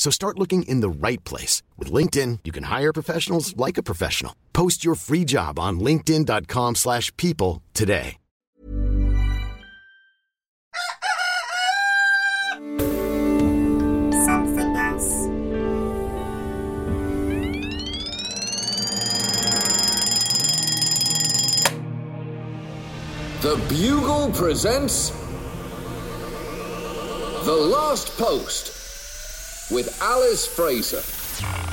So start looking in the right place. With LinkedIn, you can hire professionals like a professional. Post your free job on linkedin.com slash people today. Something else. The Bugle presents The Last Post with Alice Fraser.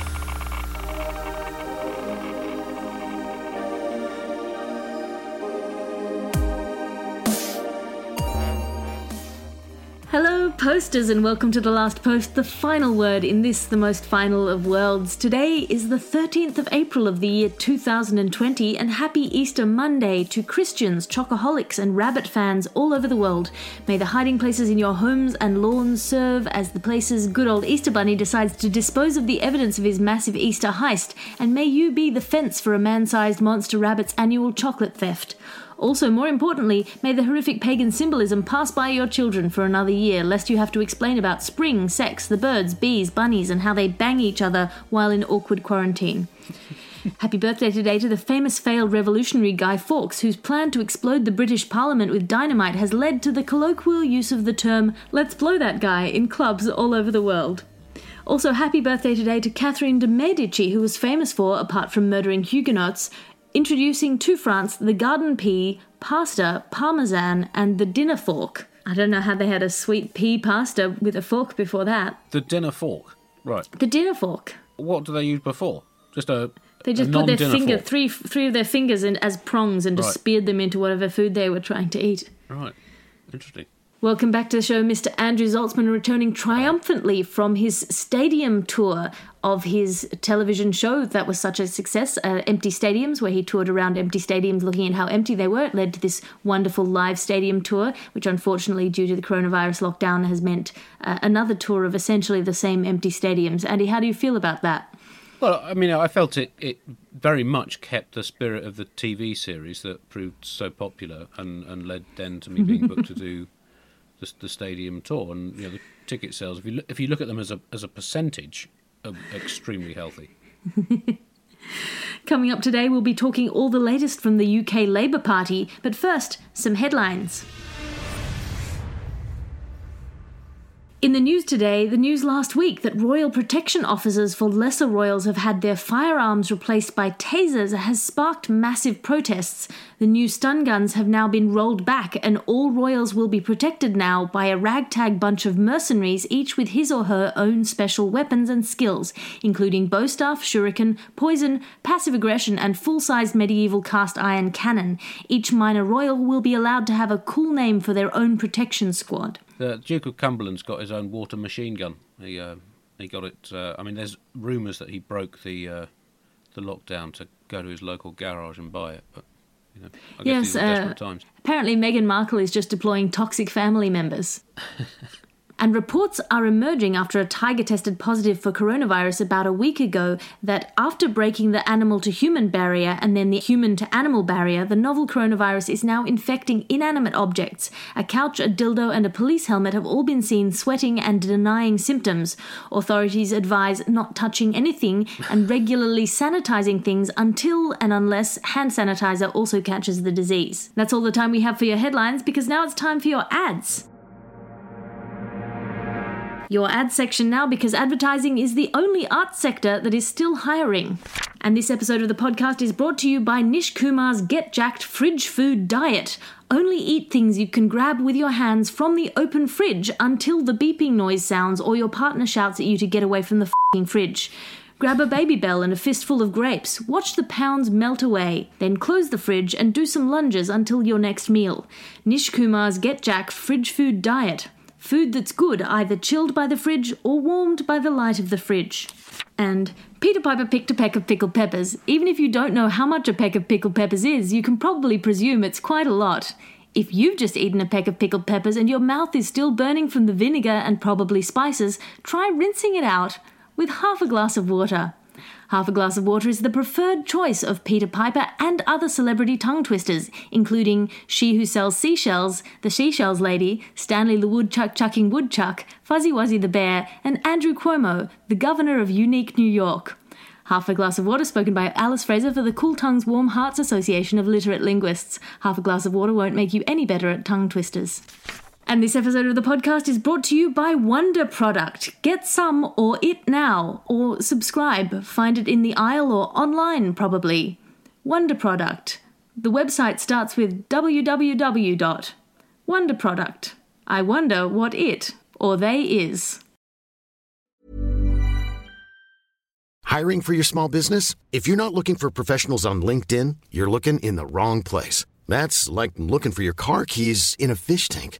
Posters, and welcome to the last post, the final word in this, the most final of worlds. Today is the 13th of April of the year 2020, and happy Easter Monday to Christians, chocoholics, and rabbit fans all over the world. May the hiding places in your homes and lawns serve as the places good old Easter Bunny decides to dispose of the evidence of his massive Easter heist, and may you be the fence for a man sized monster rabbit's annual chocolate theft. Also, more importantly, may the horrific pagan symbolism pass by your children for another year, lest you have to explain about spring, sex, the birds, bees, bunnies, and how they bang each other while in awkward quarantine. Happy birthday today to the famous failed revolutionary Guy Fawkes, whose plan to explode the British Parliament with dynamite has led to the colloquial use of the term, let's blow that guy, in clubs all over the world. Also, happy birthday today to Catherine de' Medici, who was famous for, apart from murdering Huguenots, introducing to France the garden pea, pasta, parmesan, and the dinner fork. I don't know how they had a sweet pea pasta with a fork before that. The dinner fork. Right. The dinner fork. What do they use before? Just a. They just a put their finger, fork. three three of their fingers in as prongs and just Right. speared them into whatever food they were trying to eat. Right. Interesting. Welcome back to the show, Mr. Andrew Zaltzman, returning triumphantly from his stadium tour of his television show that was such a success, uh, Empty Stadiums, where he toured around empty stadiums looking at how empty they were. It led to this wonderful live stadium tour, which unfortunately, due to the coronavirus lockdown, has meant uh, another tour of essentially the same empty stadiums. Andy, how do you feel about that? Well, I mean, I felt it, it very much kept the spirit of the TV series that proved so popular and, and led then to me being booked to do the, the stadium tour. And you know, the ticket sales, if you look, if you look at them as a as a percentage, are extremely healthy. Coming up today, we'll be talking all the latest from the UK Labour Party, but first, some headlines. In the news today, the news last week that royal protection officers for lesser royals have had their firearms replaced by tasers has sparked massive protests. The new stun guns have now been rolled back, and all royals will be protected now by a ragtag bunch of mercenaries, each with his or her own special weapons and skills, including bow staff, shuriken, poison, passive aggression, and full sized medieval cast iron cannon. Each minor royal will be allowed to have a cool name for their own protection squad. The Duke of Cumberland's got his own water machine gun. He uh, he got it. Uh, I mean, there's rumours that he broke the uh, the lockdown to go to his local garage and buy it. But you know, I guess Yes, uh, desperate times. Apparently, Meghan Markle is just deploying toxic family members. and reports are emerging after a tiger tested positive for coronavirus about a week ago that after breaking the animal to human barrier and then the human to animal barrier, the novel coronavirus is now infecting inanimate objects. A couch, a dildo, and a police helmet have all been seen sweating and denying symptoms. Authorities advise not touching anything and regularly sanitizing things until and unless hand sanitizer also catches the disease. That's all the time we have for your headlines because now it's time for your ads. Your ad section now because advertising is the only art sector that is still hiring. And this episode of the podcast is brought to you by Nish Kumar's Get Jacked Fridge Food Diet. Only eat things you can grab with your hands from the open fridge until the beeping noise sounds or your partner shouts at you to get away from the fridge. Grab a Babybel and a fistful of grapes. Watch the pounds melt away. Then close the fridge and do some lunges until your next meal. Nish Kumar's Get Jacked Fridge Food Diet. Food that's good, either chilled by the fridge or warmed by the light of the fridge. And Peter Piper picked a peck of pickled peppers. Even if you don't know how much a peck of pickled peppers is, you can probably presume it's quite a lot. If you've just eaten a peck of pickled peppers and your mouth is still burning from the vinegar and probably spices, try rinsing it out with half a glass of water. Half a glass of water is the preferred choice of Peter Piper and other celebrity tongue twisters, including She Who Sells Seashells, The Seashells Lady, Stanley the Woodchuck Chucking Woodchuck, Fuzzy Wuzzy the Bear, and Andrew Cuomo, the Governor of Unique New York. Half a glass of water spoken by Alice Fraser for the Cool Tongues Warm Hearts Association of Literate Linguists. Half a glass of water won't make you any better at tongue twisters. And this episode of the podcast is brought to you by Wonder Product. Get some or it now, or subscribe. Find it in the aisle or online, probably. Wonder Product. The website starts with www. I wonder what it or they is. Hiring for your small business? If you're not looking for professionals on LinkedIn, you're looking in the wrong place. That's like looking for your car keys in a fish tank.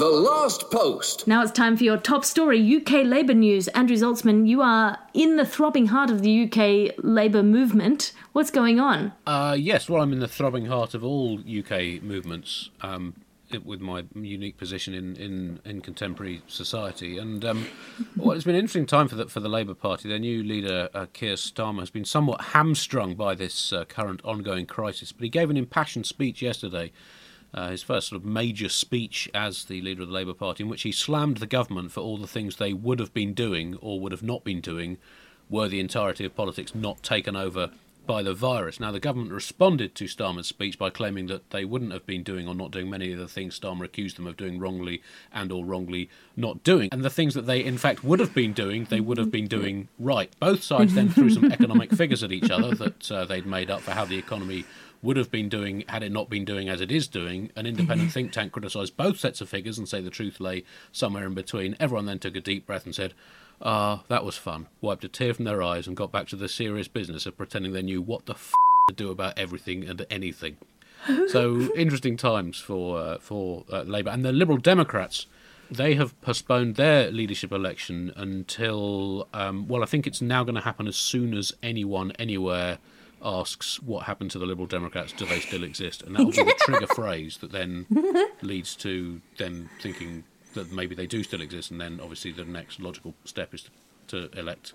The Last Post. Now it's time for your top story UK Labour news. Andrew Zaltzman, you are in the throbbing heart of the UK Labour movement. What's going on? Uh, yes, well, I'm in the throbbing heart of all UK movements. Um, with my unique position in, in, in contemporary society, and um, well, it's been an interesting time for the for the Labour Party. Their new leader, uh, Keir Starmer, has been somewhat hamstrung by this uh, current ongoing crisis. But he gave an impassioned speech yesterday, uh, his first sort of major speech as the leader of the Labour Party, in which he slammed the government for all the things they would have been doing or would have not been doing were the entirety of politics not taken over by the virus. Now, the government responded to Starmer's speech by claiming that they wouldn't have been doing or not doing many of the things Starmer accused them of doing wrongly and or wrongly not doing. And the things that they, in fact, would have been doing, they would have been doing right. Both sides then threw some economic figures at each other that uh, they'd made up for how the economy would have been doing had it not been doing as it is doing. An independent think tank criticised both sets of figures and say the truth lay somewhere in between. Everyone then took a deep breath and said, Ah, that was fun. Wiped a tear from their eyes and got back to the serious business of pretending they knew what the f to do about everything and anything. So interesting times for uh, for uh, Labour and the Liberal Democrats. They have postponed their leadership election until um, well, I think it's now going to happen as soon as anyone anywhere asks what happened to the Liberal Democrats. Do they still exist? And that will be the trigger phrase that then leads to them thinking that maybe they do still exist, and then obviously the next logical step is to, to elect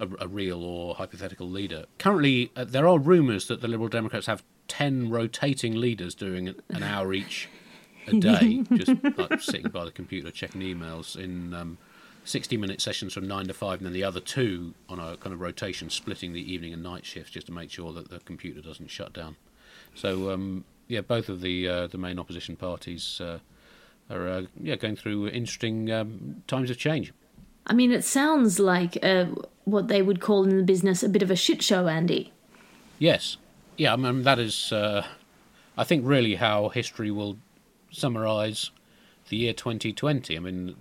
a, a real or hypothetical leader. Currently, uh, there are rumours that the Liberal Democrats have ten rotating leaders doing an, an hour each a day, just like sitting by the computer checking emails in um, 60 minute sessions from 9 to 5, and then the other two on a kind of rotation, splitting the evening and night shifts just to make sure that the computer doesn't shut down. So, um, yeah, both of the uh, the main opposition parties uh, are uh, yeah going through interesting um, times of change. I mean, it sounds like uh, what they would call in the business a bit of a shit show, Andy. Yes, yeah, I mean that is, uh, I think, really how history will summarise the year 2020. I mean,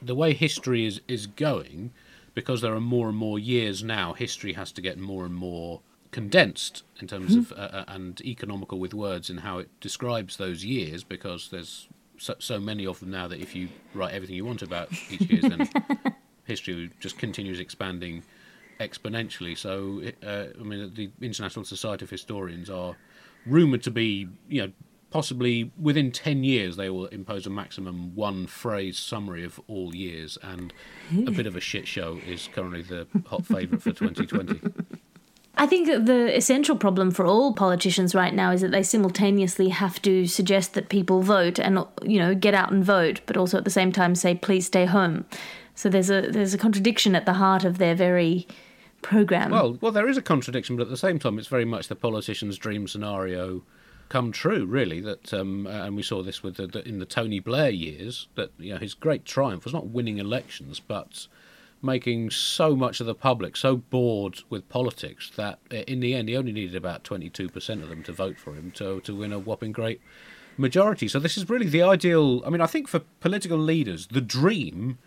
the way history is is going, because there are more and more years now, history has to get more and more condensed in terms of uh, uh, and economical with words and how it describes those years, because there's so, so many of them now that if you write everything you want about each year, then history just continues expanding exponentially. So, uh, I mean, the International Society of Historians are rumoured to be, you know, possibly within 10 years they will impose a maximum one phrase summary of all years and a bit of a shit show is currently the hot favourite for 2020 I think the essential problem for all politicians right now is that they simultaneously have to suggest that people vote and you know get out and vote, but also at the same time say please stay home. So there's a there's a contradiction at the heart of their very program. well well there is a contradiction but at the same time it's very much the politician's dream scenario come true really that um, and we saw this with the, the, in the Tony Blair years that you know his great triumph was not winning elections but making so much of the public so bored with politics that uh, in the end he only needed about 22% of them to vote for him to, to win a whopping great majority. So this is really the ideal. I mean, I think for political leaders, the dream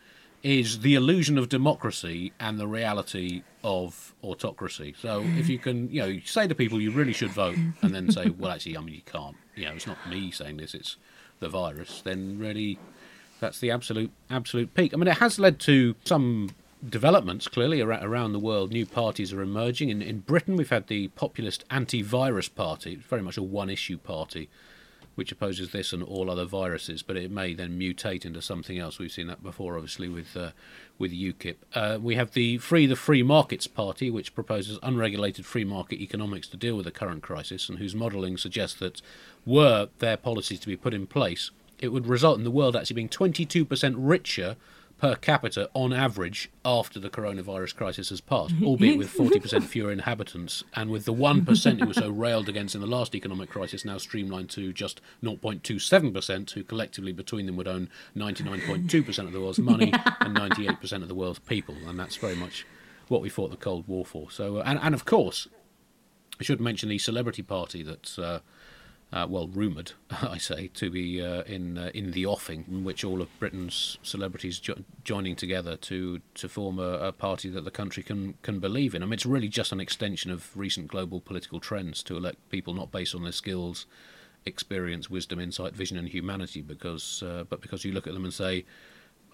is the illusion of democracy and the reality of autocracy. So if you can, you know, say to people you really should vote, and then say, well, actually, I mean, you can't. You know, it's not me saying this; it's the virus. Then really, that's the absolute absolute peak. I mean, it has led to some developments clearly around the world. New parties are emerging. In in Britain, we've had the populist anti-virus party. It's very much a one-issue party which opposes this and all other viruses, but it may then mutate into something else. We've seen that before, obviously, with uh, with UKIP. Uh, we have the Free the Free Markets Party, which proposes unregulated free market economics to deal with the current crisis, and whose modelling suggests that were their policies to be put in place, it would result in the world actually being 22% richer per capita on average after the coronavirus crisis has passed, albeit with 40% fewer inhabitants, and with the 1% who were so railed against in the last economic crisis now streamlined to just 0.27%, who collectively between them would own 99.2% of the world's money and 98% of the world's people, and that's very much what we fought the Cold War for. So, uh, and, and of course, I should mention the celebrity party that Uh, uh, well, rumoured, I say, to be uh, in uh, in the offing, in which all of Britain's celebrities jo- joining together to to form a, a, party that the country can can believe in. I mean, it's really just an extension of recent global political trends to elect people not based on their skills, experience, wisdom, insight, vision, and humanity, because uh, but because you look at them and say.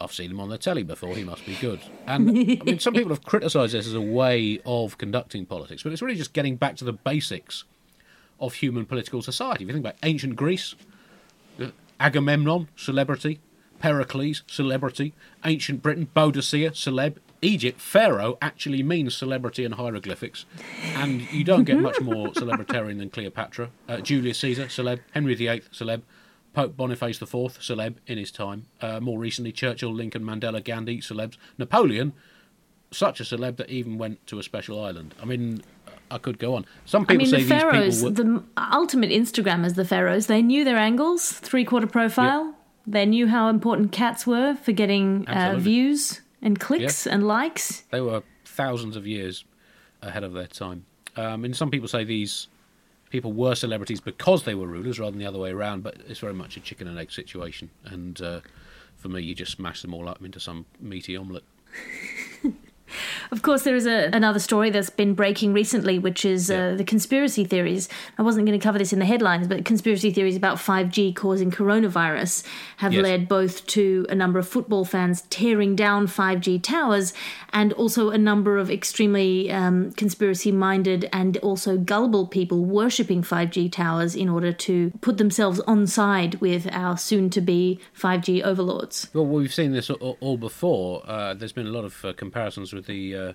I've seen him on the telly before. He must be good. And I mean, some people have criticised this as a way of conducting politics, but it's really just getting back to the basics of human political society. If you think about ancient Greece, uh, Agamemnon, celebrity, Pericles, celebrity, ancient Britain, Boadicea, celeb, Egypt, Pharaoh actually means celebrity in hieroglyphics, and you don't get much more celebritarian than Cleopatra. Uh, Julius Caesar, celeb, Henry VIII, celeb, Pope Boniface IV, celeb in his time. Uh, more recently, Churchill, Lincoln, Mandela, Gandhi, celebs. Napoleon, such a celeb that even went to a special island. I mean, I could go on. Some people I mean, say the pharaohs, these people were... the ultimate Instagrammers, the pharaohs, they knew their angles, three quarter profile. Yep. They knew how important cats were for getting uh, views and clicks yep. and likes. They were thousands of years ahead of their time. Um, and some people say these people were celebrities because they were rulers rather than the other way around, but it's very much a chicken and egg situation. And uh, for me, you just smash them all up into some meaty omelette. Of course, there is a, another story that's been breaking recently, which is yeah. uh, the conspiracy theories. I wasn't going to cover this in the headlines, but conspiracy theories about 5G causing coronavirus have yes. led both to a number of football fans tearing down 5G towers and also a number of extremely um, conspiracy minded and also gullible people worshipping 5G towers in order to put themselves on side with our soon to be 5G overlords. Well, we've seen this all before. Uh, there's been a lot of uh, comparisons with the uh,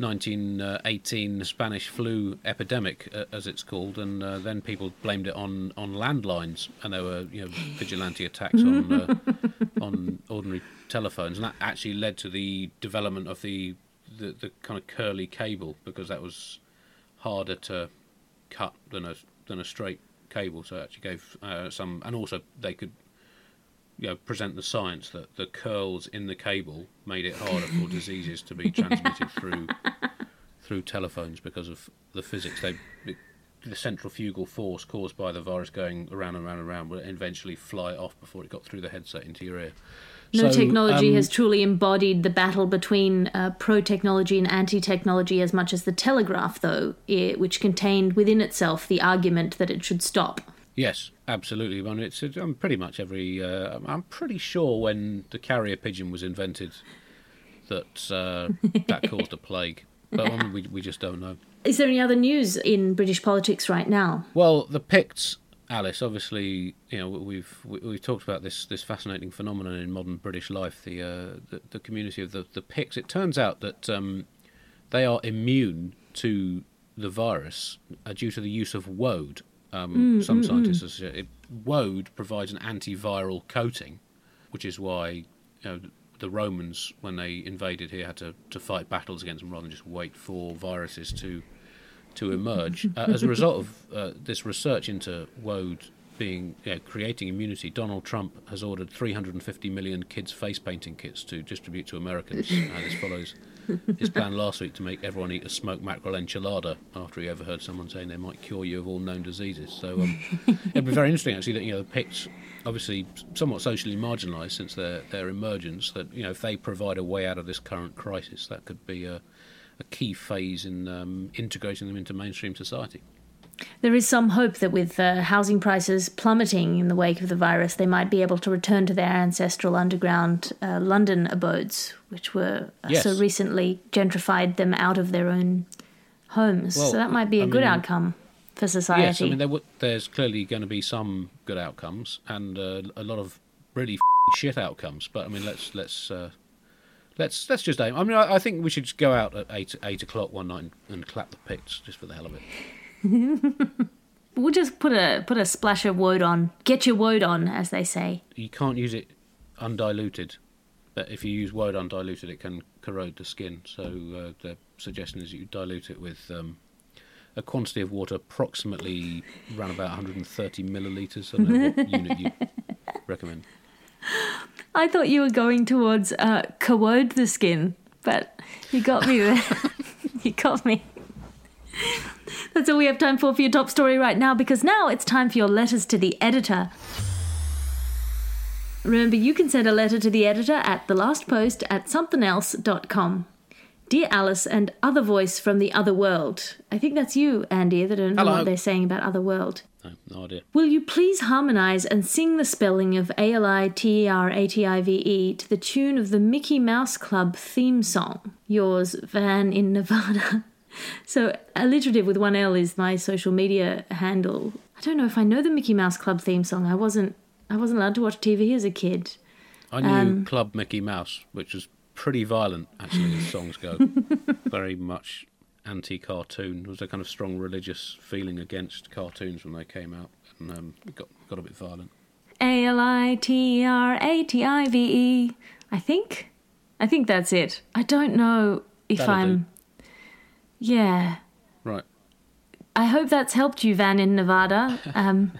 1918 Spanish flu epidemic, uh, as it's called, and uh, then people blamed it on, on landlines, and there were you know vigilante attacks on uh, on ordinary telephones, and that actually led to the development of the, the, the kind of curly cable because that was harder to cut than a than a straight cable, so it actually gave uh, some, and also they could you know, present the science that the curls in the cable made it harder for diseases to be transmitted through through telephones because of the physics. They, the centrifugal force caused by the virus going around and around and around would eventually fly off before it got through the headset into your ear. No so, technology um, has truly embodied the battle between uh, pro technology and anti technology as much as the telegraph, though, it, which contained within itself the argument that it should stop. Yes, absolutely. I mean, it's um, pretty much every. Uh, I'm pretty sure when the carrier pigeon was invented, that uh, that caused a plague, but we we just don't know. Is there any other news in British politics right now? Well, the Picts Alice, obviously, you know we've we- we've talked about this this fascinating phenomenon in modern British life, the uh, the, the community of the the Picts. It turns out that um, they are immune to the virus uh, due to the use of woad. Um, some scientists have said it, woad provides an antiviral coating, which is why you know, the Romans, when they invaded here, had to, to fight battles against them rather than just wait for viruses to to emerge. uh, as a result of uh, this research into woad being you creating immunity, Donald Trump has ordered 350 million kids face painting kits to distribute to Americans. uh, this follows his plan last week to make everyone eat a smoked mackerel enchilada after he overheard someone saying they might cure you of all known diseases. So um, it'd be very interesting actually that you know the Picts, obviously somewhat socially marginalised since their their emergence, that you know if they provide a way out of this current crisis, that could be a, a key phase in um, integrating them into mainstream society. There is some hope that with uh, housing prices plummeting in the wake of the virus, they might be able to return to their ancestral underground uh, London abodes, which were uh, Yes. so recently gentrified them out of their own homes. Well, so that might be a I good mean- outcome for society. Yes, I mean there w- there's clearly going to be some good outcomes and uh, a lot of really shit outcomes. But I mean, let's let's uh, let's let's just aim. I mean, I, I think we should just go out at eight eight o'clock one night and, and clap the Picts just for the hell of it. We'll just put a put a splash of woad on. Get your woad on, as they say. You can't use it undiluted, but if you use woad undiluted, it can corrode the skin. So uh, the suggestion is you dilute it with. Um, a quantity of water approximately around about 130 millilitres. I don't know what unit you recommend. I thought you were going towards uh, corrode the skin, but you got me there. you got me. That's all we have time for for your top story right now because now it's time for your letters to the editor. Remember, you can send a letter to the editor at thelastpost at somethingelse.com. Dear Alice and other voice from the other world. I think that's you, Andy, that don't know Hello. what they're saying about other world. No, no idea. Will you please harmonise and sing the spelling of A L I T E R A T I V E to the tune of the Mickey Mouse Club theme song? Yours, Van in Nevada. So, alliterative with one L is my social media handle. I don't know if I know the Mickey Mouse Club theme song. I wasn't. I wasn't allowed to watch TV as a kid. I knew Um, Club Mickey Mouse, which was pretty violent, actually, as songs go. Very much anti cartoon. There was a kind of strong religious feeling against cartoons when they came out, and um, got, got a bit violent. A L I T R A T I V E. I think. I think that's it. I don't know if That'll I'm. do. Yeah. Right. I hope that's helped you, Van in Nevada. Um,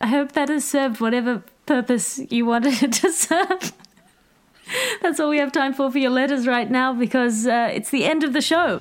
I hope that has served whatever purpose you wanted it to serve. That's all we have time for for your letters right now because uh, it's the end of the show.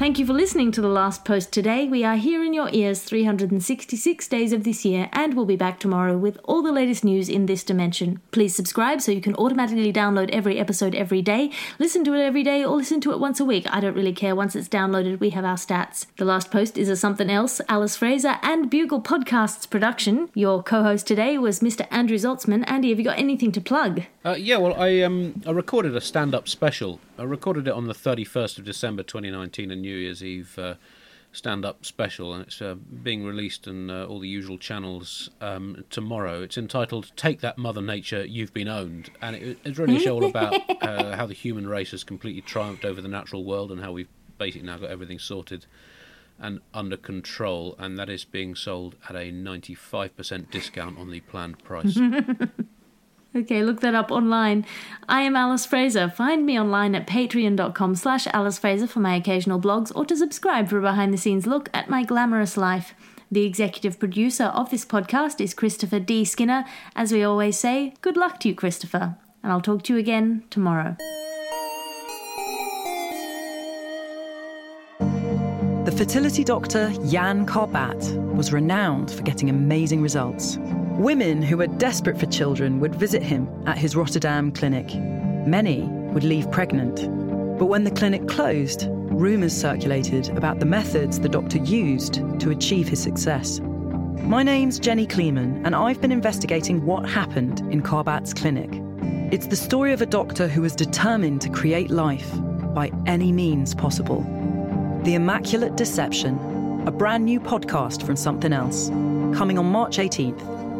Thank you for listening to the last post today. We are here in your ears 366 days of this year, and we'll be back tomorrow with all the latest news in this dimension. Please subscribe so you can automatically download every episode every day. Listen to it every day or listen to it once a week. I don't really care. Once it's downloaded, we have our stats. The last post is a something else, Alice Fraser and Bugle Podcasts production. Your co host today was Mr. Andrew Zaltzman. Andy, have you got anything to plug? Uh, yeah, well, I um I recorded a stand up special. I recorded it on the 31st of December 2019, a New Year's Eve uh, stand up special, and it's uh, being released on uh, all the usual channels um, tomorrow. It's entitled Take That Mother Nature, You've Been Owned. And it, it's really a show all about uh, how the human race has completely triumphed over the natural world and how we've basically now got everything sorted and under control, and that is being sold at a 95% discount on the planned price. Okay, look that up online. I am Alice Fraser. Find me online at patreon.com slash Alice Fraser for my occasional blogs or to subscribe for a behind the scenes look at my glamorous life. The executive producer of this podcast is Christopher D. Skinner. As we always say, good luck to you, Christopher. And I'll talk to you again tomorrow. The fertility doctor Jan Karbaat was renowned for getting amazing results. Women who were desperate for children would visit him at his Rotterdam clinic. Many would leave pregnant. But when the clinic closed, rumours circulated about the methods the doctor used to achieve his success. My name's Jenny Kleeman, and I've been investigating what happened in Karbaat's clinic. It's the story of a doctor who was determined to create life by any means possible. The Immaculate Deception a brand new podcast from Something Else, coming on March 18th,